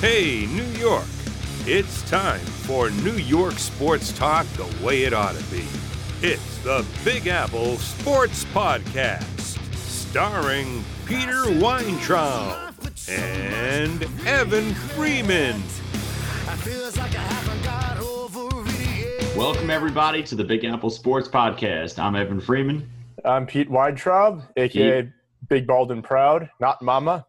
Hey, New York. It's time for New York sports talk the way it ought to be. It's the Big Apple Sports Podcast, starring Peter Weintraub and Evan Freeman. Welcome, everybody, to the Big Apple Sports Podcast. I'm Evan Freeman. I'm Pete Weintraub, aka Pete. Big Bald and Proud, not Mama.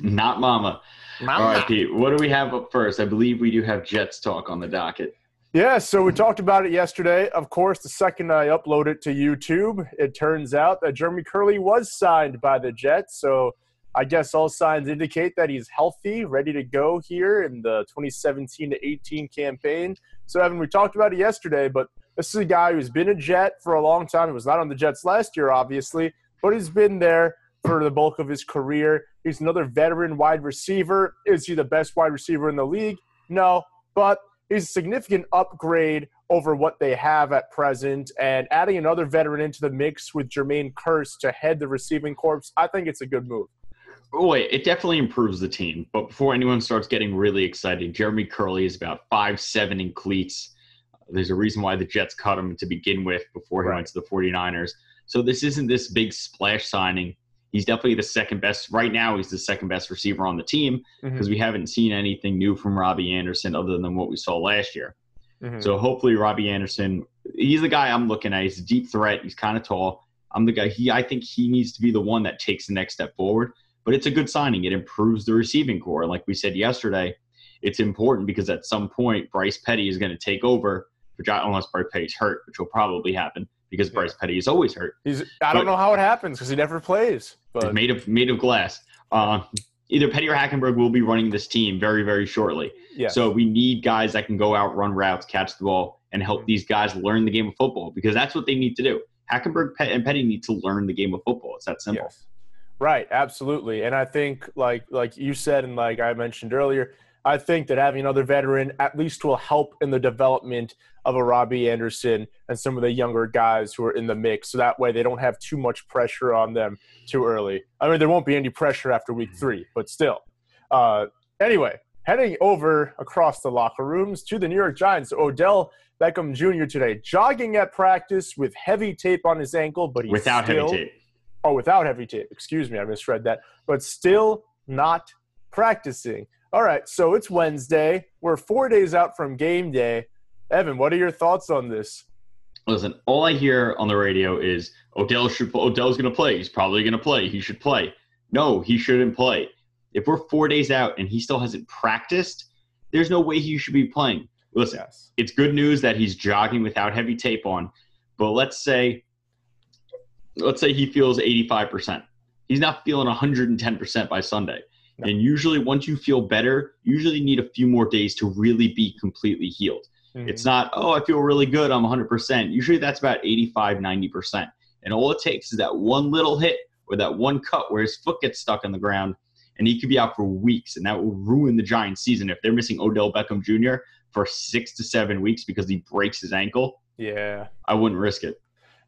Not Mama. All right, Pete, what do we have up first? I believe we do have Jets talk on the docket. Yeah, so we talked about it yesterday. Of course, the second I upload it to YouTube, it turns out that Jeremy Kerley was signed by the Jets. So I guess all signs indicate that he's healthy, ready to go here in the 2017 to 18 campaign. So, Evan, we talked about it yesterday, but this is a guy who's been a Jet for a long time. He was not on the Jets last year, obviously, but he's been there for the bulk of his career. He's another veteran wide receiver. Is he the best wide receiver in the league? No, but he's a significant upgrade over what they have at present. And adding another veteran into the mix with Jermaine Kearse to head the receiving corps, I think it's a good move. Oh, wait, it definitely improves the team. But before anyone starts getting really excited, Jeremy Kerley is about five seven in cleats. There's a reason why the Jets cut him to begin with before he Right. went to the 49ers. So this isn't this big splash signing. He's definitely the second best. Right now, he's the second best receiver on the team because we haven't seen anything new from Robbie Anderson other than what we saw last year. Mhm. So hopefully Robbie Anderson, he's the guy I'm looking at. He's a deep threat. He's kind of tall. I'm the guy. He I think he needs to be the one that takes the next step forward. But it's a good signing. It improves the receiving core. Like we said yesterday, it's important because at some point Bryce Petty is going to take over, which I, unless Bryce Petty's hurt, which will probably happen because Yeah. Bryce Petty is always hurt. He's, I don't But- know how it happens because he never plays. But made of made of glass. Uh, either Petty or Hackenberg will be running this team very very shortly. yeah, So we need guys that can go out, run routes, catch the ball, and help these guys learn the game of football because that's what they need to do. Hackenberg and Petty need to learn the game of football. It's that simple. Yes. Right, absolutely. And I think like like you said and like I mentioned earlier, I think that having another veteran at least will help in the development of a Robbie Anderson and some of the younger guys who are in the mix. So that way they don't have too much pressure on them too early. I mean there won't be any pressure after week three, but still. Uh anyway, heading over across the locker rooms to the New York Giants, Odell Beckham Jr. today, jogging at practice with heavy tape on his ankle, but he's Without still, heavy tape. Oh, without heavy tape. Excuse me, I misread that. But still not practicing. All right, so it's Wednesday. We're four days out from game day. Evan, what are your thoughts on this? Listen, all I hear on the radio is Odell should Odell's going to play. He's probably going to play. He should play. No, he shouldn't play. If we're four days out and he still hasn't practiced, there's no way he should be playing. Listen, Yes. it's good news that he's jogging without heavy tape on. But let's say let's say he feels 85%. He's not feeling 110% by Sunday. No. And usually once you feel better, you usually need a few more days to really be completely healed. It's mm-hmm. not, oh, I feel really good, I'm 100%. Usually that's about 85, 90%. And all it takes is that one little hit or that one cut where his foot gets stuck on the ground and he could be out for weeks and that will ruin the Giants season if they're missing Odell Beckham Jr. for 6 to 7 weeks because he breaks his ankle. yeah. I wouldn't risk it.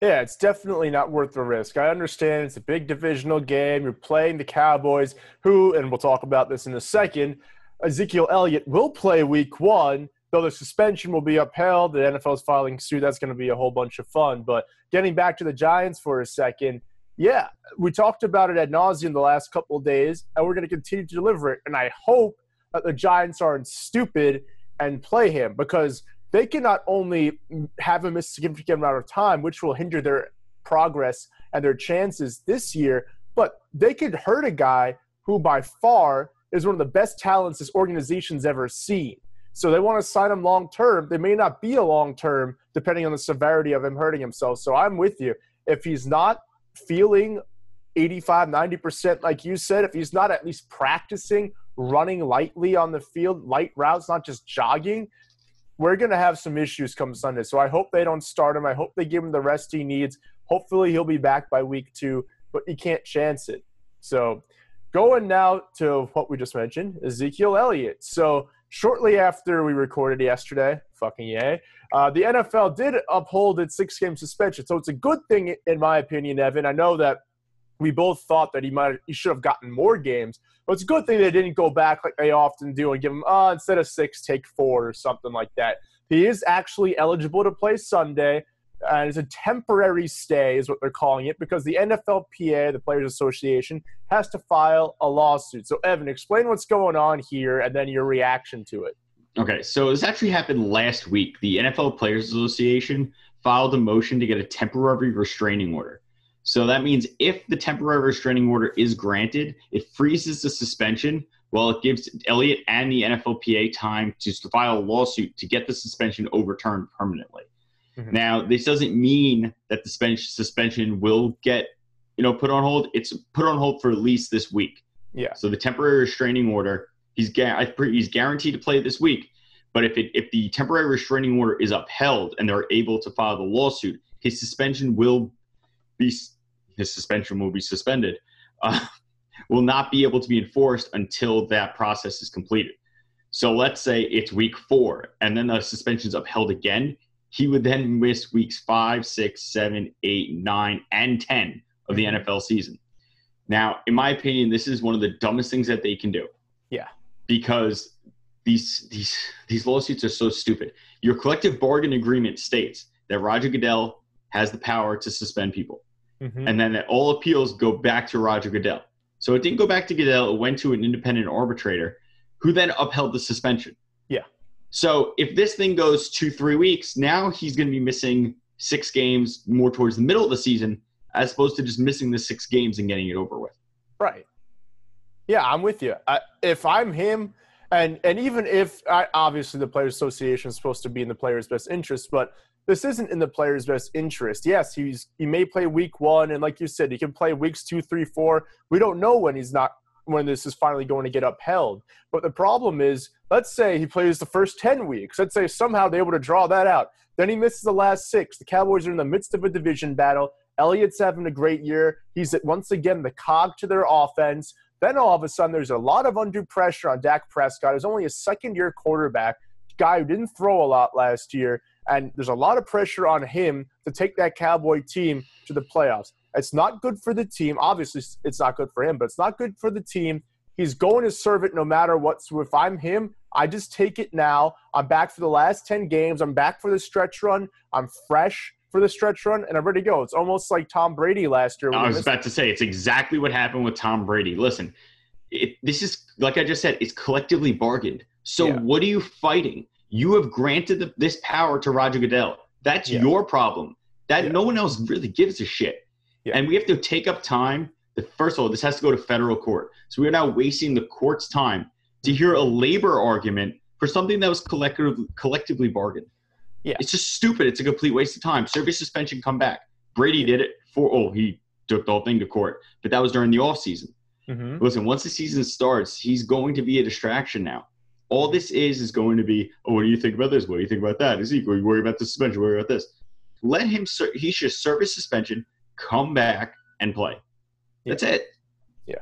Yeah, it's definitely not worth the risk. I understand it's a big divisional game. You're playing the Cowboys, who, and we'll talk about this in a second, Ezekiel Elliott will play week one, though the suspension will be upheld. The NFL's filing suit. That's going to be a whole bunch of fun. But getting back to the Giants for a second, yeah, we talked about it ad nauseum the last couple days, and we're going to continue to deliver it. And I hope that the Giants aren't stupid and play him because they can not only have him miss a significant amount of time, which will hinder their progress and their chances this year, but they could hurt a guy who by far is one of the best talents this organization's ever seen. So they want to sign him long term. They may not be a long term, depending on the severity of him hurting himself. So I'm with you. If he's not feeling 85, 90%, like you said, if he's not at least practicing running lightly on the field, light routes, not just jogging, we're going to have some issues come Sunday. So I hope they don't start him. I hope they give him the rest he needs. Hopefully he'll be back by week two, but you can't chance it. So going now to what we just mentioned, Ezekiel Elliott. So shortly after we recorded yesterday, fucking yay, uh, the NFL did uphold its six game suspension. So it's a good thing, in my opinion, Evan. I know that we both thought that he might he should have gotten more games. But it's a good thing they didn't go back like they often do and give him uh, instead of six, take four or something like that. He is actually eligible to play Sunday. And it's a temporary stay, is what they're calling it, because the NFLPA, the Players Association, has to file a lawsuit. So, Evan, explain what's going on here and then your reaction to it. Okay, so this actually happened last week. The NFL Players Association filed a motion to get a temporary restraining order. So that means if the temporary restraining order is granted, it freezes the suspension while it gives Elliott and the NFLPA time to file a lawsuit to get the suspension overturned permanently. Mm-hmm. Now, this doesn't mean that the suspension will get, you know, put on hold. It's put on hold for at least this week. Yeah. So the temporary restraining order, he's he's guaranteed to play this week. But if it if the temporary restraining order is upheld and they're able to file the lawsuit, his suspension will be his suspension will be suspended. Uh, will not be able to be enforced until that process is completed. So let's say it's week four, and then the suspension is upheld again. He would then miss weeks five, six, seven, eight, nine, and 10 of the mm-hmm. NFL season. Now, in my opinion, this is one of the dumbest things that they can do. Yeah. Because these these these lawsuits are so stupid. Your collective bargain agreement states that Roger Goodell has the power to suspend people. Mm-hmm. And then that all appeals go back to Roger Goodell. So it didn't go back to Goodell, it went to an independent arbitrator who then upheld the suspension. Yeah. So if this thing goes two, three weeks, now he's going to be missing six games more towards the middle of the season as opposed to just missing the six games and getting it over with. Right. Yeah, I'm with you. I, if I'm him, and and even if I, obviously the players association is supposed to be in the players' best interest, but this isn't in the player's best interest. Yes, he's he may play week one, and like you said, he can play weeks two, three, four. We don't know when he's not when this is finally going to get upheld. But the problem is, let's say he plays the first ten weeks. Let's say somehow they're able to draw that out. Then he misses the last six. The Cowboys are in the midst of a division battle. Elliott's having a great year. He's once again the cog to their offense. Then all of a sudden, there's a lot of undue pressure on Dak Prescott. He's only a second year quarterback, guy who didn't throw a lot last year. And there's a lot of pressure on him to take that Cowboy team to the playoffs. It's not good for the team. Obviously, it's not good for him, but it's not good for the team. He's going to serve it no matter what. So if I'm him, I just take it now. I'm back for the last 10 games. I'm back for the stretch run. I'm fresh for the stretch run, and I'm ready to go. It's almost like Tom Brady last year. I was about to say, it's exactly what happened with Tom Brady. Listen, it, this is, like I just said, it's collectively bargained. So yeah. what are you fighting? You have granted the, this power to Roger Goodell. That's yeah. your problem. That yeah. no one else really gives a shit. Yeah. And we have to take up time. The, first of all, this has to go to federal court. So we're now wasting the court's time to hear a labor argument for something that was collectively collectively bargained. Yeah. It's just stupid. It's a complete waste of time. Service suspension, come back. Brady did it for oh, he took the whole thing to court. But that was during the off season. Mm-hmm. Listen, once the season starts, he's going to be a distraction now. All this is is going to be, oh, what do you think about this? What do you think about that? Is he you worry about the suspension? Worry about this? Let him. He should serve his suspension, come back and play. That's yeah. it. Yeah,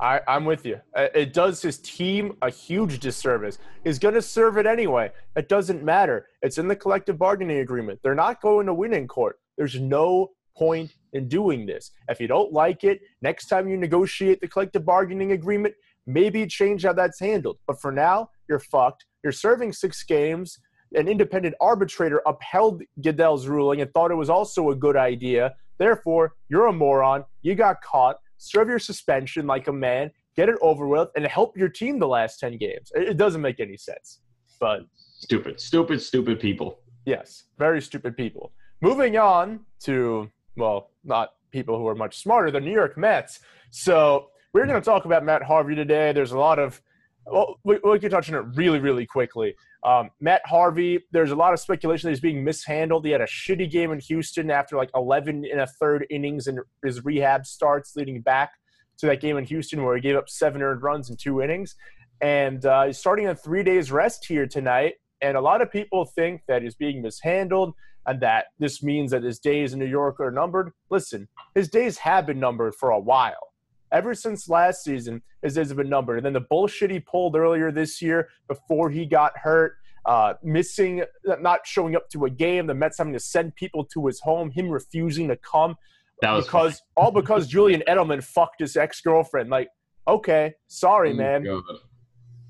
I, I'm with you. It does his team a huge disservice. He's going to serve it anyway. It doesn't matter. It's in the collective bargaining agreement. They're not going to win in court. There's no point in doing this. If you don't like it, next time you negotiate the collective bargaining agreement, maybe change how that's handled. But for now, you're fucked. You're serving six games. An independent arbitrator upheld Goodell's ruling and thought it was also a good idea. Therefore, you're a moron. You got caught. Serve your suspension like a man. Get it over with and help your team the last 10 games. It doesn't make any sense. But stupid, stupid, stupid people. Yes, very stupid people. Moving on to, well, not people who are much smarter, the New York Mets. So we're going to talk about Matt Harvey today. There's a lot of well, we, we can touch on it really, really quickly. Um, Matt Harvey, there's a lot of speculation that he's being mishandled. He had a shitty game in Houston after like 11 and a third innings in his rehab starts, leading back to that game in Houston where he gave up seven earned runs in two innings. And uh, he's starting a three days rest here tonight. And a lot of people think that he's being mishandled and that this means that his days in New York are numbered. Listen, his days have been numbered for a while ever since last season, have been numbered. And then the bullshit he pulled earlier this year before he got hurt, uh, missing, not showing up to a game, the Mets having to send people to his home, him refusing to come. Because all because Julian Edelman fucked his ex girlfriend. Like, okay, sorry, Oh, man. God.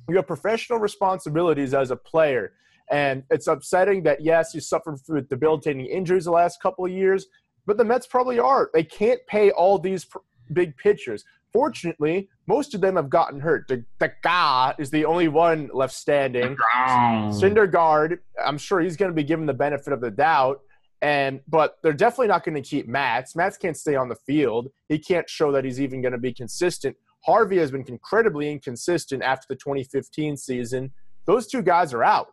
You have professional responsibilities as a player, and it's upsetting that yes, you suffered with debilitating injuries the last couple of years, but the Mets probably are. They can't pay all these pr- big pitchers. Fortunately, most of them have gotten hurt. The, the guy is the only one left standing. Syndergaard, I'm sure he's going to be given the benefit of the doubt. And but they're definitely not going to keep Matz. Matz can't stay on the field. He can't show that he's even going to be consistent. Harvey has been incredibly inconsistent after the 2015 season. Those two guys are out.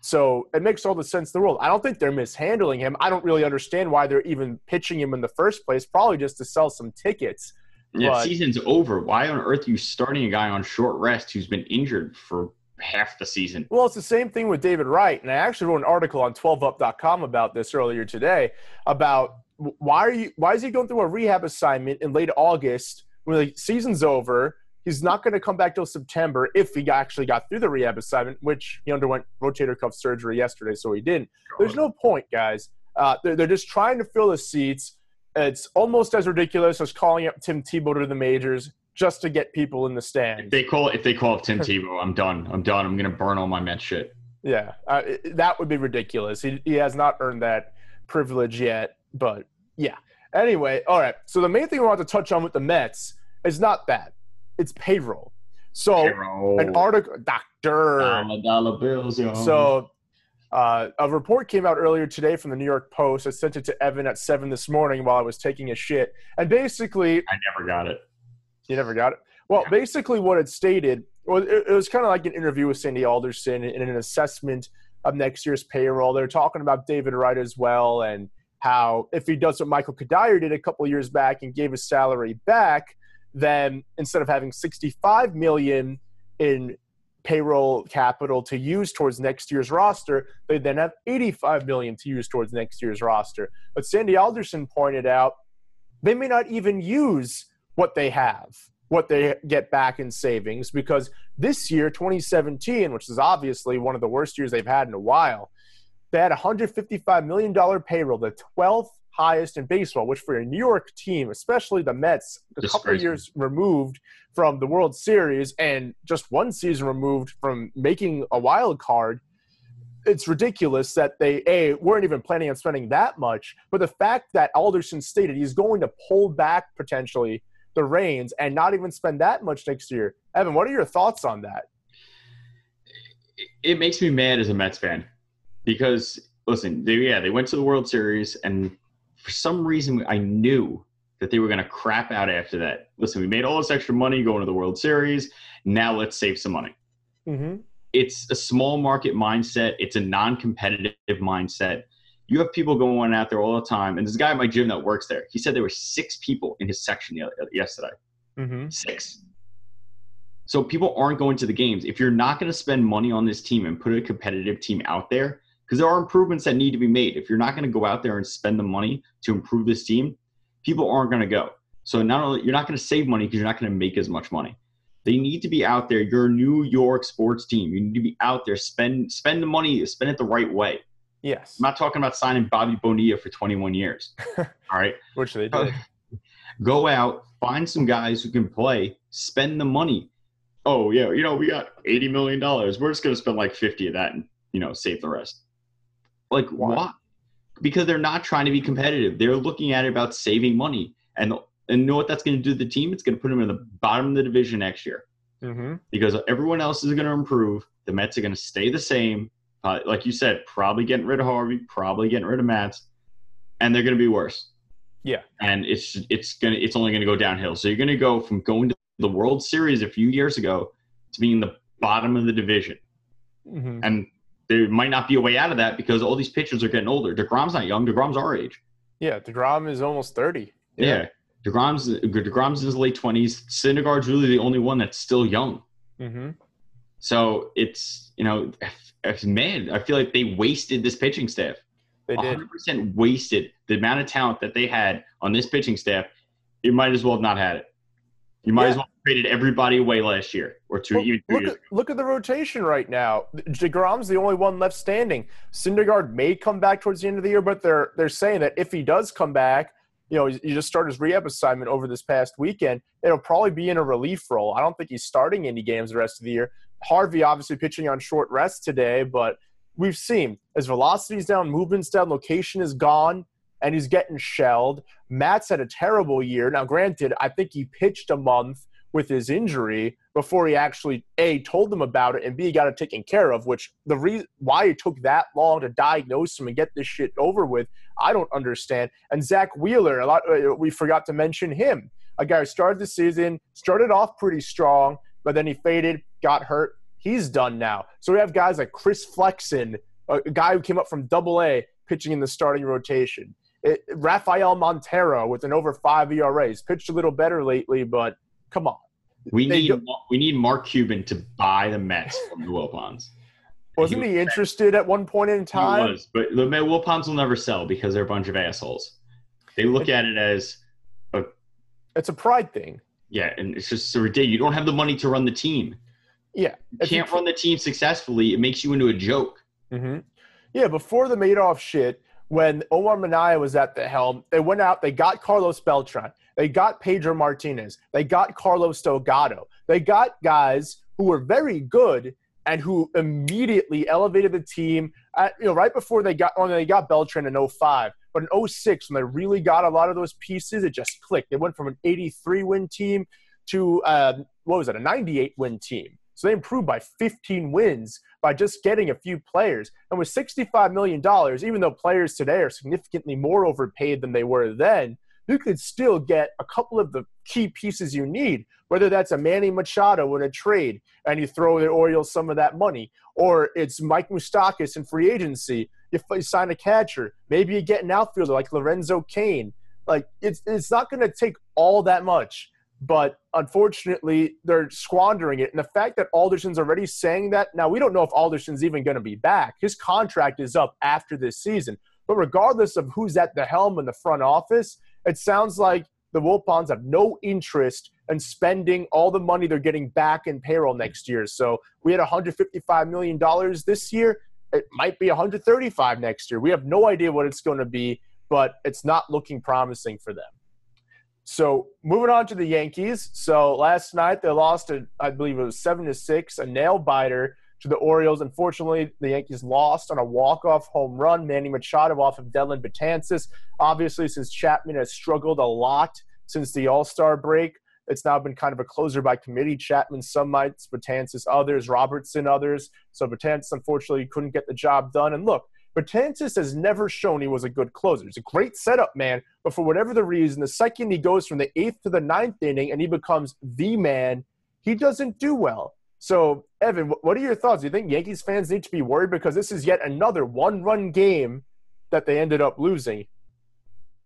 So it makes all the sense in the world. I don't think they're mishandling him. I don't really understand why they're even pitching him in the first place. Probably just to sell some tickets. Yeah, But- season's over. Why on earth are you starting a guy on short rest who's been injured for half the season? Well, it's the same thing with David Wright, and I actually wrote an article on 12up.com about this earlier today about why are you why is he going through a rehab assignment in late August when the season's over? He's not going to come back till September if he actually got through the rehab assignment, which he underwent rotator cuff surgery yesterday, so he didn't. There's no point, guys. Uh, they're, they're just trying to fill the seats. It's almost as ridiculous as calling up Tim Tebow to the majors just to get people in the stand. If they call if they call up Tim Tebow, I'm done. I'm done. I'm gonna burn all my Mets shit. Yeah, uh, that would be ridiculous. He, he has not earned that privilege yet, but yeah. Anyway, all right. So the main thing we want to touch on with the Mets is not that; it's payroll. So Hero. an article, doctor. Dollar dollar bills, yo. So uh, a report came out earlier today from the New York Post. I sent it to Evan at seven this morning while I was taking a shit, and basically I never got it. you never got it. Well, basically, what it stated it, it was kind of like an interview with Sandy Alderson and an assessment of next year's payroll. They're talking about David Wright as well and how if he does what Michael Cuddyer did a couple years back and gave his salary back, then instead of having 65 million in payroll capital to use towards next year's roster, they then have 85 million to use towards next year's roster. But Sandy Alderson pointed out they may not even use what they have, what they get back in savings, because this year, 2017, which is obviously one of the worst years they've had in a while, they had $155 million payroll, the 12th highest in baseball, which for a New York team, especially the Mets, a couple of years removed from the World Series and just one season removed from making a wild card, it's ridiculous that they a weren't even planning on spending that much. But the fact that Alderson stated he's going to pull back potentially the reins and not even spend that much next year. Evan, what are your thoughts on that? It makes me mad as a Mets fan because listen, they, yeah, they went to the World Series, and for some reason, I knew that they were going to crap out after that. Listen, we made all this extra money going to the World Series. Now let's save some money. Mm-hmm. it's a small market mindset. It's a non-competitive mindset. You have people going out there all the time, and this guy at my gym that works there, he said there were six people in his section yesterday. Mm-hmm. Six. So people aren't going to the games. If you're not going to spend money on this team and put a competitive team out there, because there are improvements that need to be made. If you're not going to go out there and spend the money to improve this team, people aren't going to go. So not only you're not going to save money because you're not going to make as much money. They need to be out there. You're a New York sports team. You need to be out there. Spend spend the money. Spend it the right way. Yes, I'm not talking about signing Bobby Bonilla for 21 years. All right which they did. go out, find some guys who can play, spend the money. Oh yeah, you know we got eighty million dollars. We're just gonna spend like fifty of that and you know save the rest. Like Why? why? Because they're not trying to be competitive. They're looking at it about saving money, and and know what that's going to do to the team? It's going to put them in the bottom of the division next year Mm-hmm. because everyone else is going to improve. The Mets are going to stay the same. Uh, like you said, probably getting rid of Harvey, probably getting rid of Matz, and they're going to be worse Yeah. and it's it's gonna it's only gonna go downhill. So you're gonna go from going to the World Series a few years ago to being the bottom of the division, Mm-hmm. and there might not be a way out of that because all these pitchers are getting older. Degrom's not young. Degrom's our age. Yeah, Degrom is almost thirty. Yeah, Degrom's Degrom's in his late twenties. Syndergaard's really the only one that's still young. Mm-hmm. So it's you know, man, I feel like they wasted this pitching staff. They did. 100% wasted the amount of talent that they had on this pitching staff. You might as well have not had it. You might Yeah. as well have traded everybody away last year or two, Well, even two look years at look at the rotation right now. Degrom's the only one left standing. Syndergaard may come back towards the end of the year, but they're they're saying that if he does come back, you know, you just start his rehab assignment over this past weekend. It'll probably be in a relief role. I don't think he's starting any games the rest of the year. Harvey obviously pitching on short rest today, but we've seen his velocity's down, movement's down, location is gone, and he's getting shelled. Matt's had a terrible year. Now, granted, I think he pitched a month with his injury before he actually a told them about it and b got it taken care of which the reason why it took that long to diagnose him and get this shit over with i don't understand and zack wheeler a lot uh, we forgot to mention him a guy who started the season started off pretty strong but then he faded got hurt he's done now so we have guys like chris flexen a guy who came up from double a pitching in the starting rotation it, rafael montero with an over five era he's pitched a little better lately but come on we need we need Mark Cuban to buy the Mets from the Wilpons. Wasn't he, he interested at one point in time? He was, but the Mets Wilpons will never sell because they're a bunch of assholes. They look at it as a it's a pride thing. Yeah, and it's just so ridiculous. You don't have the money to run the team. Yeah, you can't run the team successfully. It makes you into a joke. Mm-hmm. Yeah, before the Madoff shit, when Omar Minaya was at the helm, they went out, they got Carlos Beltran. They got Pedro Martinez. They got Carlos Delgado. They got guys who were very good and who immediately elevated the team. At, you know, right before they got when they got Beltran in 05. But in 06, when they really got a lot of those pieces, it just clicked. They went from an 83 win team to uh, what was it, a 98 win team. So they improved by 15 wins by just getting a few players. And with $65 million, even though players today are significantly more overpaid than they were then, you could still get a couple of the key pieces you need, whether that's a Manny Machado in a trade and you throw the Orioles some of that money, or it's Mike Moustakas in free agency. If you sign a catcher, maybe you get an outfielder like Lorenzo Cain. Like it's it's not going to take all that much, but unfortunately they're squandering it. And the fact that Alderson's already saying that now we don't know if Alderson's even going to be back. His contract is up after this season. But regardless of who's at the helm in the front office, it sounds like the Wilpons have no interest in spending all the money they're getting back in payroll next year. So we had 155 million dollars this year. It might be 135 next year. We have no idea what it's going to be, but it's not looking promising for them. So moving on to the Yankees. So last night they lost, a, I believe it was seven to six, a nail biter to the Orioles. Unfortunately, the Yankees lost on a walk-off home run. Manny Machado off of Dellin Betances. Obviously, since Chapman has struggled a lot since the All-Star break, it's now been kind of a closer by committee. Chapman some nights, Betances others, Robertson others. So Betances unfortunately couldn't get the job done. And look, Betances has never shown he was a good closer. He's a great setup man, but for whatever the reason, the second he goes from the eighth to the ninth inning and he becomes the man, he doesn't do well. So, Evan, what are your thoughts? Do you think Yankees fans need to be worried because this is yet another one-run game that they ended up losing?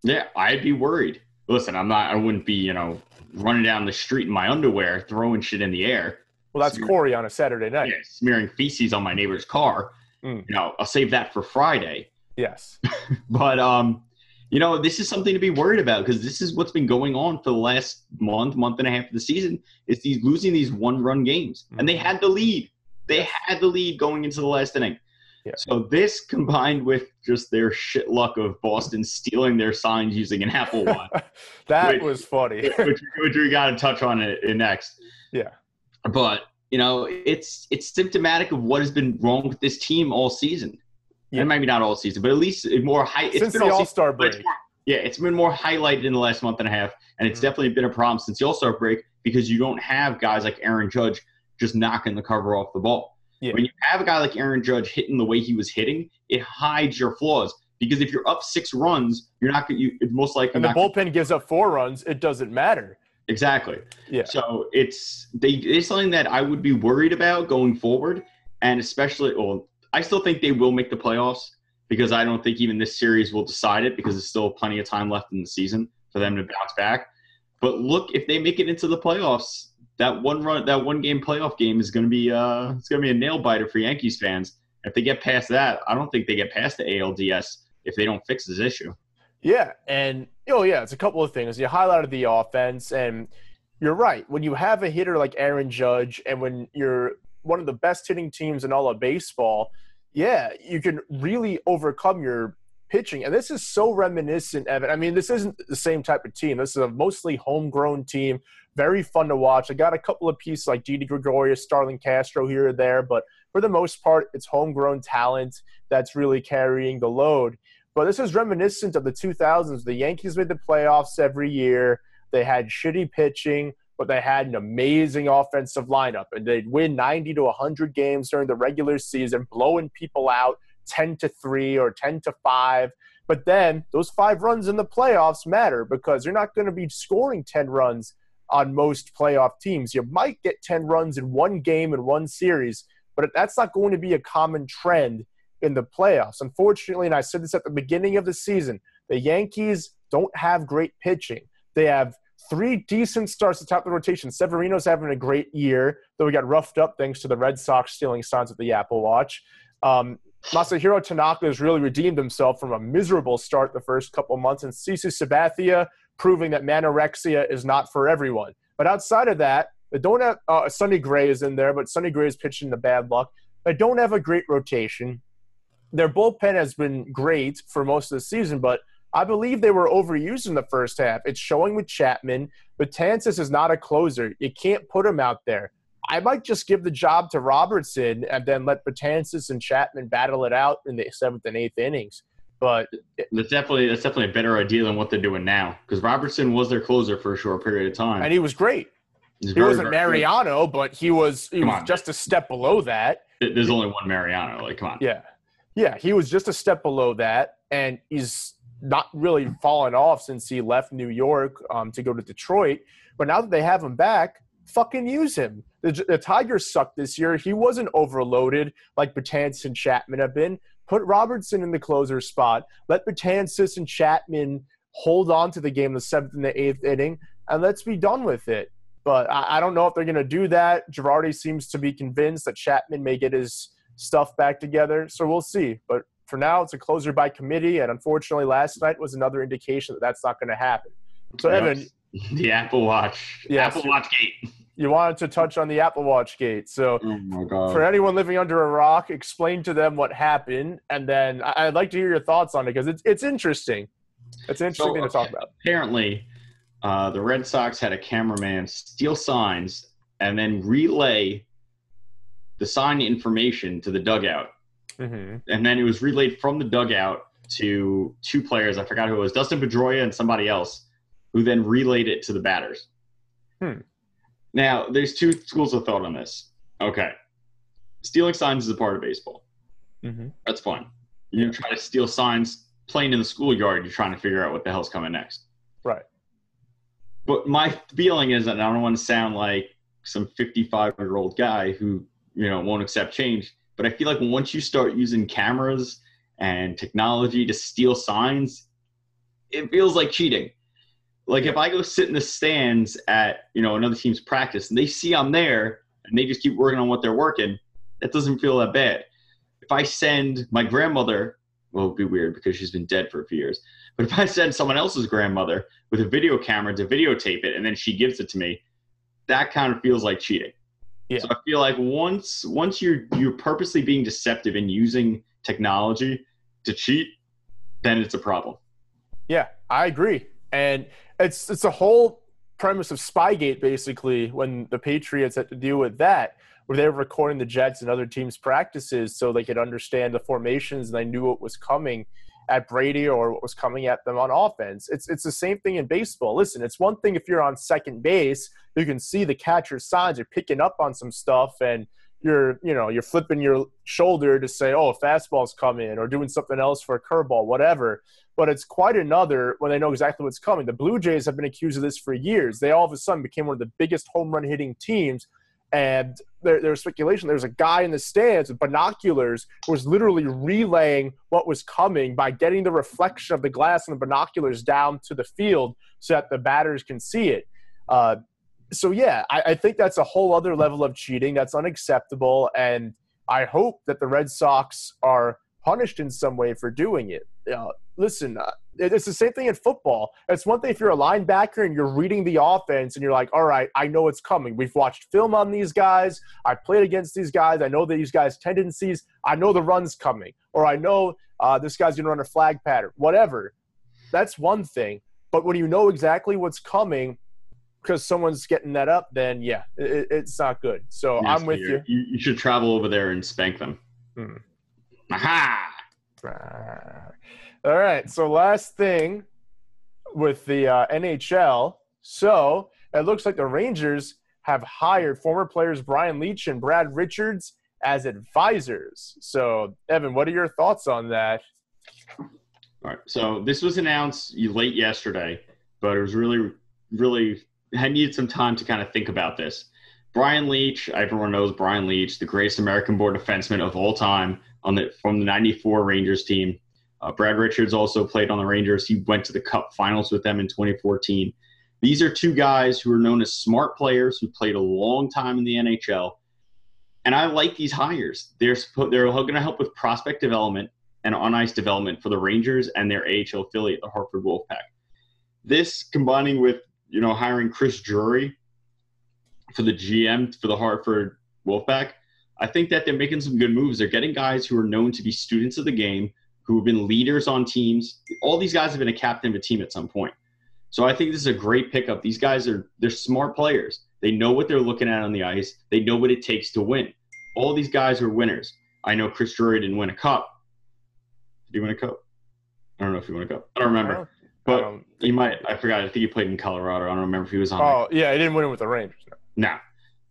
Yeah, I'd be worried. Listen, I'm not. I wouldn't be, you know, running down the street in my underwear, throwing shit in the air. Well, that's smearing, Corey on a Saturday night. Yeah, smearing feces on my neighbor's car. Mm. You know, I'll save that for Friday. Yes. but um, you know, this is something to be worried about because this is what's been going on for the last month, month and a half of the season. Is these losing these one run games, mm-hmm. and they had the lead. They had the lead going into the last inning. Yeah. So this combined with just their shit luck of Boston stealing their signs using an Apple Watch. that which, was funny. which, which, we got to touch on it, it next. Yeah. But you know, it's it's symptomatic of what has been wrong with this team all season. Yeah. And maybe not all season, but at least more high. Since the All Star break. More, yeah, it's been more highlighted in the last month and a half, and it's mm-hmm. definitely been a problem since the All Star break because you don't have guys like Aaron Judge just knocking the cover off the ball. Yeah. When you have a guy like Aaron Judge hitting the way he was hitting, it hides your flaws. Because if you're up six runs, you're not going. You it's most likely. And the bullpen gonna, gives up four runs. It doesn't matter. Exactly. Yeah. So it's they it's something that I would be worried about going forward, and especially well, I still think they will make the playoffs because I don't think even this series will decide it because there's still plenty of time left in the season for them to bounce back. But look, if they make it into the playoffs, that one run, that one game playoff game is going to be uh, it's going to be a nail biter for Yankees fans. If they get past that, I don't think they get past the ALDS if they don't fix this issue. Yeah, and oh yeah, it's a couple of things. You highlighted the offense, and you're right. When you have a hitter like Aaron Judge, and when you're one of the best hitting teams in all of baseball, yeah, you can really overcome your pitching. And this is so reminiscent, Evan. I mean, this isn't the same type of team. This is a mostly homegrown team. Very fun to watch. I got a couple of pieces like Didi Gregorius, Starlin Castro here or there, but for the most part, it's homegrown talent that's really carrying the load. But this is reminiscent of the 2000s. The Yankees made the playoffs every year. They had shitty pitching, but they had an amazing offensive lineup, and they'd win 90 to 100 games during the regular season, blowing people out 10 to 3 or 10 to 5. But then those five runs in the playoffs matter because you're not going to be scoring 10 runs on most playoff teams. You might get 10 runs in one game in one series, but that's not going to be a common trend in the playoffs. Unfortunately, and I said this at the beginning of the season, the Yankees don't have great pitching. They have three decent starts to top the rotation. Severino's having a great year, though he got roughed up thanks to the Red Sox stealing signs at the Apple Watch. Um, Masahiro Tanaka has really redeemed himself from a miserable start the first couple months, and CC Sabathia proving that manorexia is not for everyone. But outside of that, they don't have uh, Sonny Gray is in there, but Sonny Gray is pitching the bad luck. They don't have a great rotation. Their bullpen has been great for most of the season, but I believe they were overused in the first half. It's showing with Chapman, but Betances is not a closer. You can't put him out there. I might just give the job to Robertson and then let Betances and Chapman battle it out in the seventh and eighth innings. But that's definitely that's definitely a better idea than what they're doing now because Robertson was their closer for a short period of time, and he was great. He's he wasn't Mariano, good. but he was he come was on, just man. a step below that. There's only one Mariano. Like, come on. Yeah, yeah, he was just a step below that, and he's not really fallen off since he left New York um, to go to Detroit. But now that they have him back, fucking use him. The, the Tigers sucked this year. He wasn't overloaded like Betances and Chapman have been. Put Robertson in the closer spot. Let Betances and Chapman hold on to the game the seventh and the eighth inning, and let's be done with it. But I, I don't know if they're going to do that. Girardi seems to be convinced that Chapman may get his stuff back together, so we'll see. But for now, it's a closer by committee, and unfortunately, last night was another indication that that's not going to happen. So, Evan, the Apple Watch, yes, Apple Watch gate. You wanted to touch on the Apple Watch gate. So, oh for anyone living under a rock, explain to them what happened, and then I'd like to hear your thoughts on it because it's it's interesting. It's interesting so, thing to talk about. Apparently, uh, the Red Sox had a cameraman steal signs and then relay the sign information to the dugout, mm-hmm. and then it was relayed from the dugout to two players. I forgot who it was, Dustin Pedroia and somebody else who then relayed it to the batters. Hmm. Now, there's two schools of thought on this. Okay. Stealing signs is a part of baseball. Mm-hmm. That's fine. You try to steal signs playing in the schoolyard, you're trying to figure out what the hell's coming next. Right. But my feeling is that I don't want to sound like some 55 year old guy who, you know, won't accept change. But I feel like once you start using cameras and technology to steal signs, it feels like cheating. Like if I go sit in the stands at you know another team's practice and they see I'm there and they just keep working on what they're working, that doesn't feel that bad. If I send my grandmother, well, it'd be weird because she's been dead for a few years. But if I send someone else's grandmother with a video camera to videotape it and then she gives it to me, that kind of feels like cheating. Yeah. So I feel like once once you're you're purposely being deceptive and using technology to cheat, then it's a problem. Yeah, I agree. And it's it's a whole premise of Spygate basically when the Patriots had to deal with that, where they were recording the Jets and other teams' practices so they could understand the formations and they knew what was coming at Brady or what was coming at them on offense. It's it's the same thing in baseball. Listen, it's one thing if you're on second base, you can see the catcher's signs, you're picking up on some stuff and you're you know you're flipping your shoulder to say oh a fastball's coming or doing something else for a curveball whatever but it's quite another when they know exactly what's coming the blue jays have been accused of this for years they all of a sudden became one of the biggest home run hitting teams and there, there's speculation there's a guy in the stands with binoculars who was literally relaying what was coming by getting the reflection of the glass and the binoculars down to the field so that the batters can see it uh, so yeah, I, I think that's a whole other level of cheating. That's unacceptable, and I hope that the Red Sox are punished in some way for doing it. Uh, listen, uh, it's the same thing in football. It's one thing if you're a linebacker and you're reading the offense and you're like, all right, I know it's coming. We've watched film on these guys. I played against these guys. I know these guys' tendencies. I know the run's coming, or I know uh, this guy's going to run a flag pattern, whatever. That's one thing. But when you know exactly what's coming, because someone's getting that up, then yeah, it, it's not good. So yes, I'm with you. you. you. should travel over there and spank them. Hmm. Aha! All right. So last thing with the uh, NHL. So it looks like the Rangers have hired former players Brian Leetch and Brad Richards as advisors. So Evan, what are your thoughts on that? All right. So this was announced late yesterday, but it was really, really I needed some time to kind of think about this. Brian Leetch, everyone knows Brian Leetch, the greatest American born defenseman of all time on the from the 94 Rangers team. Uh, Brad Richards also played on the Rangers. He went to the Cup finals with them in 2014. These are two guys who are known as smart players who played a long time in the NHL. And I like these hires. They're, they're going to help with prospect development and on ice development for the Rangers and their AHL affiliate, the Hartford Wolfpack. This combining with you know hiring Chris Drury for the GM for the Hartford Wolfpack, I think that they're making some good moves. They're getting guys who are known to be students of the game, who have been leaders on teams. All these guys have been a captain of a team at some point. So I think this is a great pickup. These guys are they're smart players. They know what they're looking at on the ice. They know what it takes to win. All these guys are winners. I know Chris Drury didn't win a cup. Did he win a cup? I don't know if he won a cup. I don't remember. But um, he might. I forgot. I think he played in Colorado. I don't remember if he was on. Oh yeah, he didn't win it with the Rangers. No. Nah.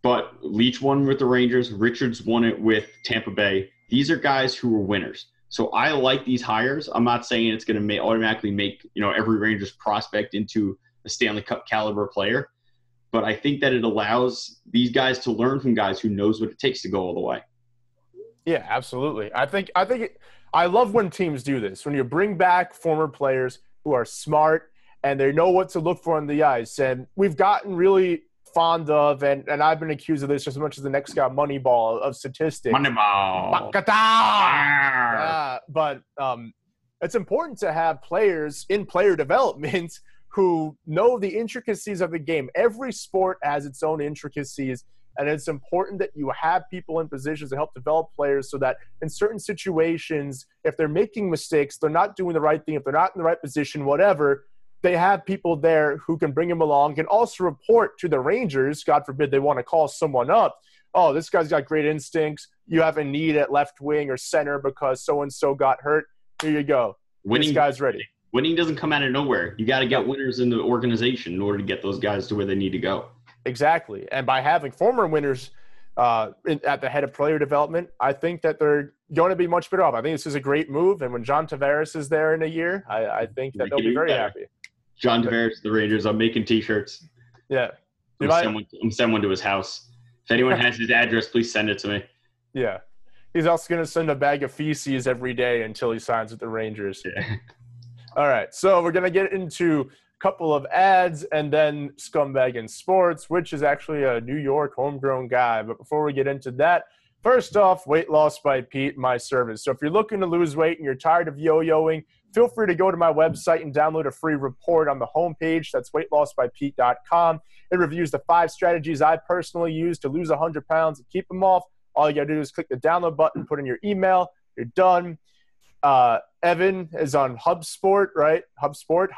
But Leetch won with the Rangers. Richards won it with Tampa Bay. These are guys who were winners. So I like these hires. I'm not saying it's going to automatically make you know every Rangers prospect into a Stanley Cup caliber player, but I think that it allows these guys to learn from guys who knows what it takes to go all the way. Yeah, absolutely. I think I think it, I love when teams do this. When you bring back former players who are smart and they know what to look for on the ice. And we've gotten really fond of, and, and I've been accused of this just as much as the next guy, Moneyball, of statistics. Moneyball. But um, it's important to have players in player development who know the intricacies of the game. Every sport has its own intricacies. And it's important that you have people in positions to help develop players so that in certain situations, if they're making mistakes, they're not doing the right thing, if they're not in the right position, whatever, they have people there who can bring him along can also report to the Rangers. God forbid they want to call someone up. Oh, this guy's got great instincts. You have a need at left wing or center because so and so got hurt. Here you go. Winning, this guy's ready. Winning doesn't come out of nowhere. You got to get winners in the organization in order to get those guys to where they need to go. Exactly. And by having former winners uh, in, at the head of player development, I think that they're going to be much better off. I think this is a great move. And when John Tavares is there in a year, I, I think that they'll be very better. happy. John Tavares, the Rangers. I'm making T-shirts. Yeah. I'm, I, send I'm send one to his house. If anyone has his address, please send it to me. Yeah. He's also going to send a bag of feces every day until he signs with the Rangers. Yeah. All right. So we're going to get into a couple of ads and then Scumbag in Sports, which is actually a New York homegrown guy. But before we get into that, first off, weight loss by Pete, my service. So if you're looking to lose weight and you're tired of yo yoing, feel free to go to my website and download a free report on the homepage. That's weightlossbypete.com. It reviews the five strategies I personally use to lose 100 pounds and keep them off. All you got to do is click the download button, put in your email, you're done. Uh, Evan is on HubSport, right? HubSport,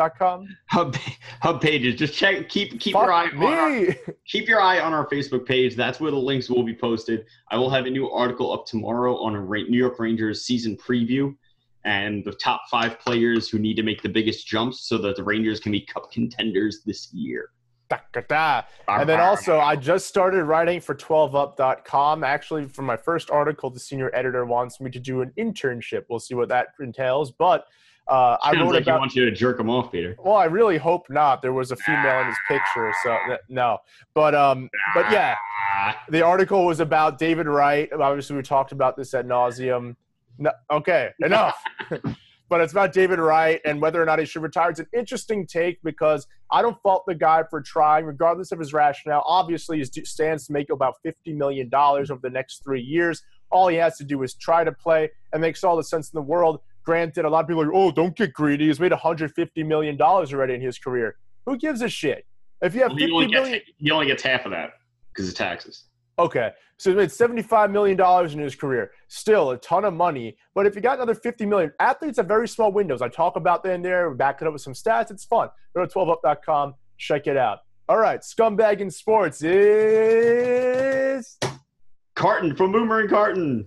HubSports.com. Hub Hub pages. Just check. Keep keep Fuck your eye me. on our, keep your eye on our Facebook page. That's where the links will be posted. I will have a new article up tomorrow on a New York Rangers season preview and the top five players who need to make the biggest jumps so that the Rangers can be cup contenders this year. And then also, I just started writing for 12up.com. Actually, for my first article, the senior editor wants me to do an internship. We'll see what that entails. But uh, I Sounds wrote like about, he wants you to jerk him off, Peter. Well, I really hope not. There was a female in his picture, so no. But um, but yeah, the article was about David Wright. Obviously, we talked about this at nauseum. No, okay, enough. but it's about David Wright and whether or not he should retire. It's an interesting take because I don't fault the guy for trying, regardless of his rationale. Obviously, he stands to make about $50 million over the next three years. All he has to do is try to play and makes all the sense in the world. Granted, a lot of people are, like, oh, don't get greedy. He's made 150 million dollars already in his career. Who gives a shit? If you have Well, 50 he, only million, gets, he only gets half of that because of taxes. okay, so he made 75 million dollars in his career. Still a ton of money. But if you got another 50 million, athletes have very small windows. I talk about that in there, We back it up with some stats. It's fun. Go to 12up.com, check it out. All right, scumbag in sports is Carton from Boomer and Carton.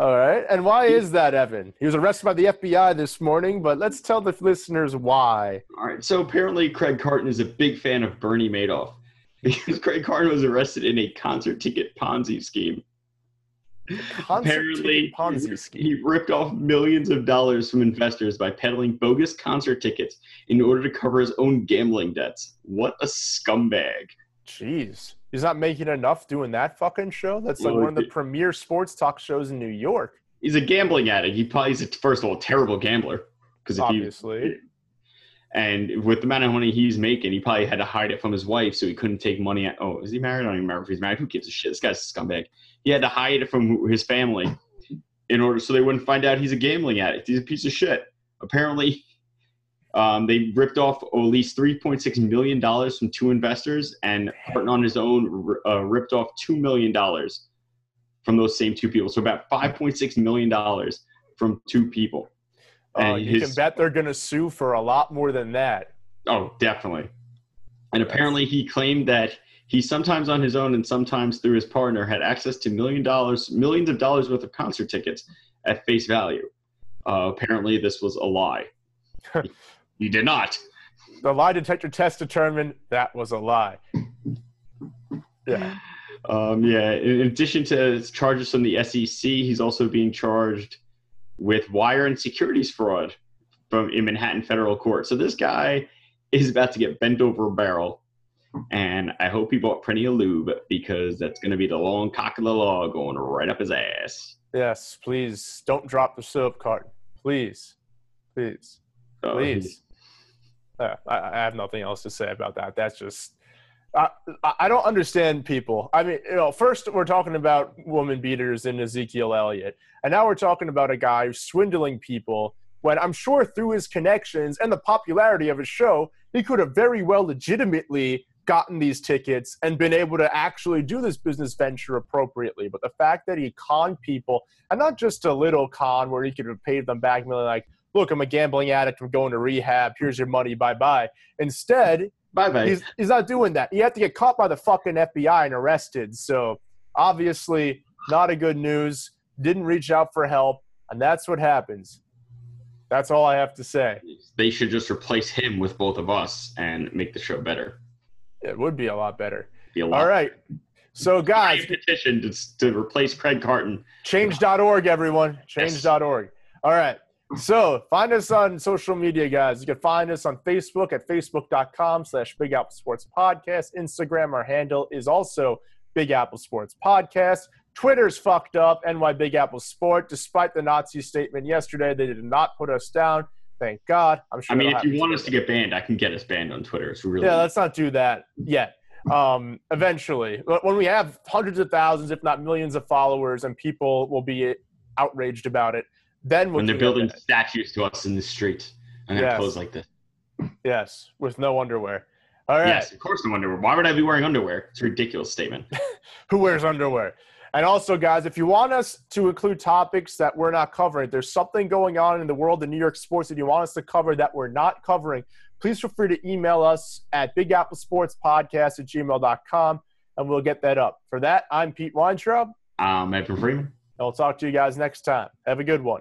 All right. And why is that, Evan? He was arrested by the FBI this morning, but let's tell the listeners why. All right. So apparently, Craig Carton is a big fan of Bernie Madoff because Craig Carton was arrested in a concert ticket Ponzi scheme. Concert Apparently, Ponzi scheme. he ripped off millions of dollars from investors by peddling bogus concert tickets in order to cover his own gambling debts. What a scumbag! Jeez. He's not making enough doing that fucking show? That's like Well, one of the premier sports talk shows in New York, He's a gambling addict. He probably is a, first of all a terrible gambler because obviously. and with the amount of money he's making, he probably had to hide it from his wife so he couldn't take money. Out. Oh, is he married? I don't even remember if he's married. Who gives a shit? This guy's a scumbag. He had to hide it from his family in order so they wouldn't find out he's a gambling addict. He's a piece of shit. Apparently, um, they ripped off at least $3.6 million from two investors, and Carton on his own uh, ripped off $2 million from those same two people. So about $5.6 million from two people. Uh, you can bet they're going to sue for a lot more than that. Oh, definitely. And apparently, he claimed that he sometimes on his own and sometimes through his partner had access to million dollars, millions of dollars worth of concert tickets at face value. Uh, apparently, this was a lie. he did not. The lie detector test determined that was a lie. Yeah. Um, yeah. In addition to charges from the SEC, he's also being charged with wire and securities fraud from in Manhattan federal court. So this guy is about to get bent over a barrel, and I hope he bought plenty of lube because that's going to be the long cock of the law going right up his ass. Yes, please don't drop the soap carton. Please. Please. Please. Uh, Uh, I, I have nothing else to say about that. That's just. I I don't understand people. I mean, you know, first we're talking about woman beaters in Ezekiel Elliott, and now we're talking about a guy who's swindling people. When I'm sure through his connections and the popularity of his show, he could have very well legitimately gotten these tickets and been able to actually do this business venture appropriately. But the fact that he conned people, and not just a little con where he could have paid them back, really like, look, I'm a gambling addict, I'm going to rehab, here's your money, bye bye. Instead, Bye bye. he's, he's not doing that. He had to get caught by the fucking FBI and arrested. So obviously, not a good news. Didn't reach out for help, and that's what happens. That's all I have to say. They should just replace him with both of us and make the show better. It would be a lot better. Be a lot. All right. So, guys, petition to, to replace Craig Carton. change.org, everyone. Change.org. All right. So find us on social media, guys. You can find us on Facebook at facebook.com slash Big Apple Sports Podcast. Instagram, our handle is also Big Apple Sports Podcast. Twitter's fucked up, NY Big Apple Sport. Despite the Nazi statement yesterday, they did not put us down. Thank God. I'm sure. I mean, if you want us to get banned, I can get us banned on Twitter. It's really Yeah, let's not do that yet. Um, eventually, But when we have hundreds of thousands, if not millions of followers, and people will be outraged about it, then when they're building that. statues to us in the street and Yes. pose like this. Yes, with no underwear. All right. Yes, of course, no underwear. Why would I be wearing underwear? It's a ridiculous statement. Who wears underwear? And also, guys, if you want us to include topics that we're not covering, there's something going on in the world of New York sports that you want us to cover that we're not covering, please feel free to email us at bigapple.sportspodcast at gmail.com and we'll get that up. For that, I'm Pete Weintraub, Um, Evan Freeman. and we'll talk to you guys next time. Have a good one.